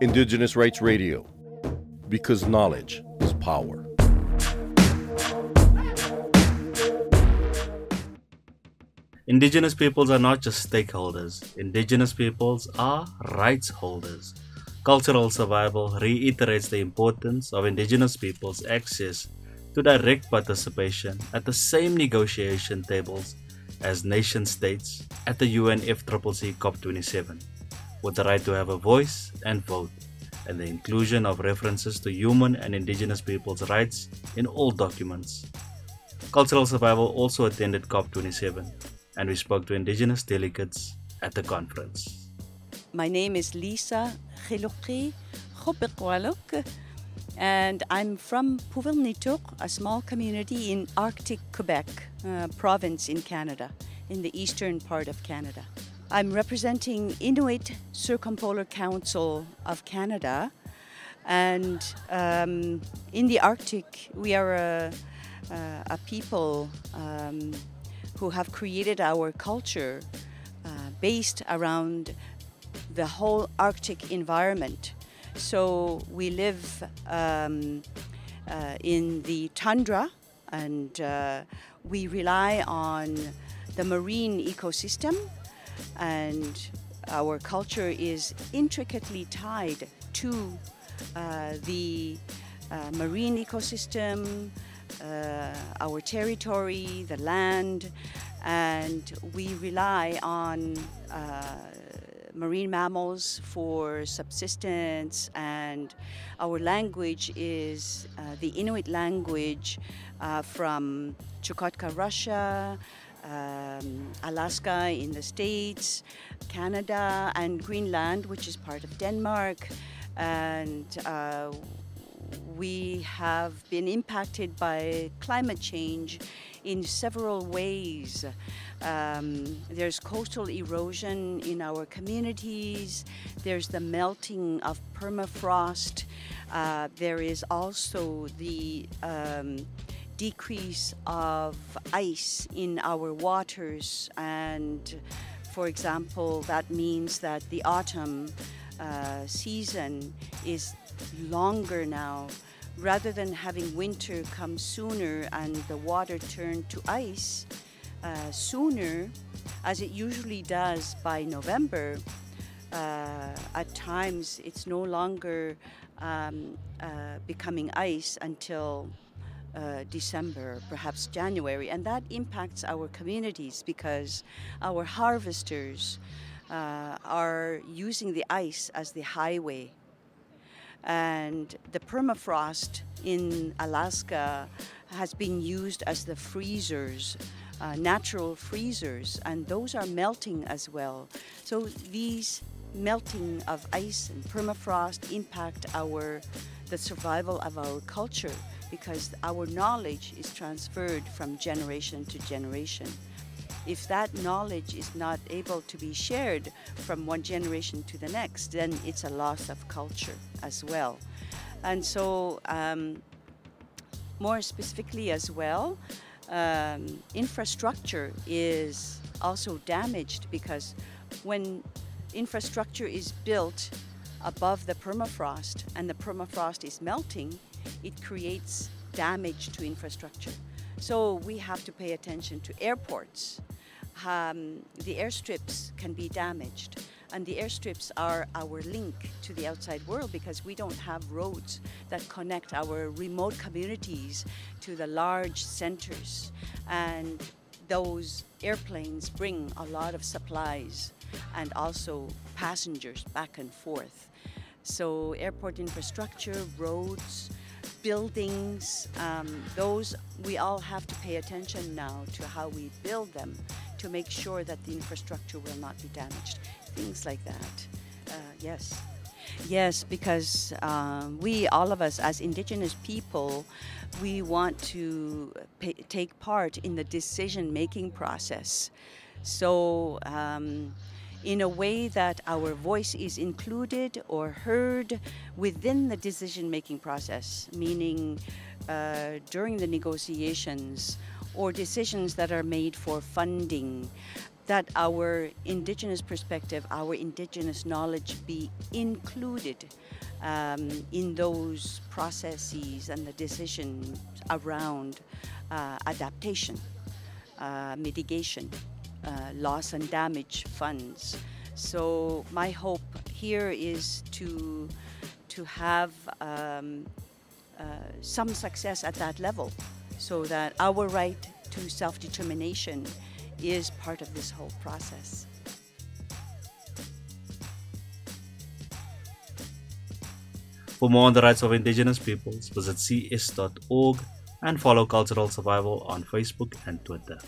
Indigenous Rights Radio, because knowledge is power. Indigenous peoples are not just stakeholders, Indigenous peoples are rights holders. Cultural survival reiterates the importance of Indigenous peoples' access to direct participation at the same negotiation tables as nation states at the UNFCCC COP27, with the right to have a voice and vote, and the inclusion of references to human and Indigenous peoples' rights in all documents. Cultural Survival also attended COP27 and we spoke to Indigenous delegates at the conference. My name is Lisa Qiluqqi Koperqualuk, and I'm from Puvirnituq, a small community in Arctic Quebec uh, province in Canada, in the eastern part of Canada. I'm representing Inuit Circumpolar Council of Canada, and um, in the Arctic, we are a, a, a people. Um, who have created our culture uh, based around the whole Arctic environment. So we live um, uh, in the tundra and uh, we rely on the marine ecosystem and our culture is intricately tied to uh, the uh, marine ecosystem, uh, our territory, the land, and we rely on uh, marine mammals for subsistence and our language is uh, the Inuit language uh, from Chukotka, Russia, um, Alaska in the States, Canada, and Greenland, which is part of Denmark. And uh, we have been impacted by climate change in several ways. Um, there's coastal erosion in our communities, there's the melting of permafrost, uh, there is also the um, decrease of ice in our waters, and for example, that means that the autumn uh, season is longer now. Rather than having winter come sooner and the water turn to ice uh, sooner, as it usually does by November, uh, at times it's no longer um, uh, becoming ice until uh, December, perhaps January, and that impacts our communities because our harvesters uh, are using the ice as the highway and the permafrost in Alaska has been used as the freezers, uh, natural freezers, and those are melting as well. So these melting of ice and permafrost impact our the survival of our culture because our knowledge is transferred from generation to generation if that knowledge is not able to be shared from one generation to the next, then it's a loss of culture as well. And so, um, more specifically as well, um, infrastructure is also damaged because when infrastructure is built above the permafrost and the permafrost is melting, it creates damage to infrastructure. So we have to pay attention to airports um, the airstrips can be damaged. And the airstrips are our link to the outside world because we don't have roads that connect our remote communities to the large centers. And those airplanes bring a lot of supplies and also passengers back and forth. So, airport infrastructure, roads, buildings, um, those we all have to pay attention now to how we build them to make sure that the infrastructure will not be damaged. Things like that. Uh, yes. Yes, because um, we, all of us as Indigenous people, we want to pay, take part in the decision making process. So, um, in a way that our voice is included or heard within the decision making process, meaning uh, during the negotiations or decisions that are made for funding, that our indigenous perspective, our indigenous knowledge be included um, in those processes and the decisions around uh, adaptation, uh, mitigation, loss and damage funds. So my hope here is to to have um, uh, some success at that level, so that our right to self-determination is part of this whole process. For more on the rights of Indigenous peoples, visit cs.org and follow Cultural Survival on Facebook and Twitter.